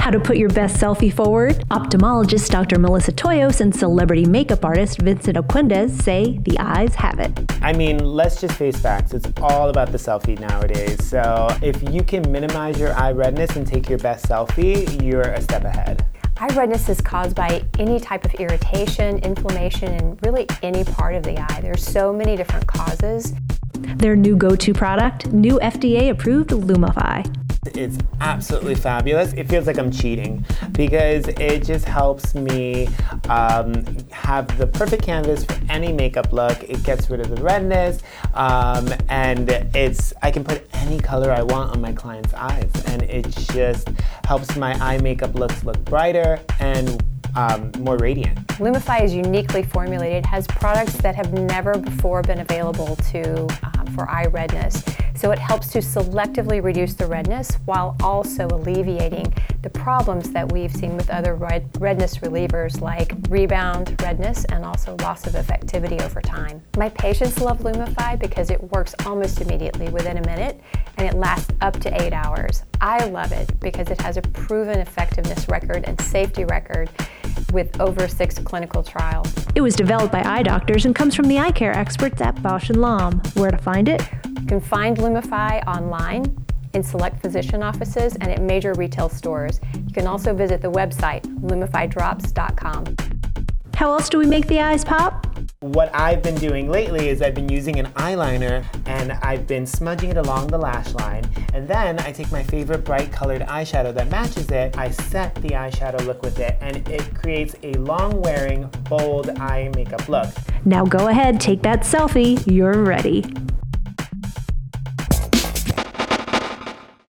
How to put your best selfie forward? Ophthalmologist Dr. Melissa Toyos and celebrity makeup artist Vincent Oquendez say the eyes have it. I mean, let's just face facts. It's all about the selfie nowadays. So if you can minimize your eye redness and take your best selfie, you're a step ahead. Eye redness is caused by any type of irritation, inflammation, and really any part of the eye. There's so many different causes. Their new go to product, new FDA approved Lumify. It's absolutely fabulous. It feels like I'm cheating because it just helps me um, have the perfect canvas for any makeup look. It gets rid of the redness, um, and it's I can put any color I want on my client's eyes, and it just helps my eye makeup looks look brighter and um, more radiant. Lumify is uniquely formulated, has products that have never before been available to um, for eye redness. So it helps to selectively reduce the redness while also alleviating the problems that we've seen with other red, redness relievers like rebound redness and also loss of effectivity over time. My patients love Lumify because it works almost immediately within a minute and it lasts up to eight hours. I love it because it has a proven effectiveness record and safety record with over six clinical trials. It was developed by eye doctors and comes from the eye care experts at Bausch & Lomb. Where to find it? You can find Lumify online in select physician offices and at major retail stores. You can also visit the website lumifydrops.com. How else do we make the eyes pop? What I've been doing lately is I've been using an eyeliner and I've been smudging it along the lash line. And then I take my favorite bright colored eyeshadow that matches it, I set the eyeshadow look with it, and it creates a long wearing, bold eye makeup look. Now go ahead, take that selfie. You're ready.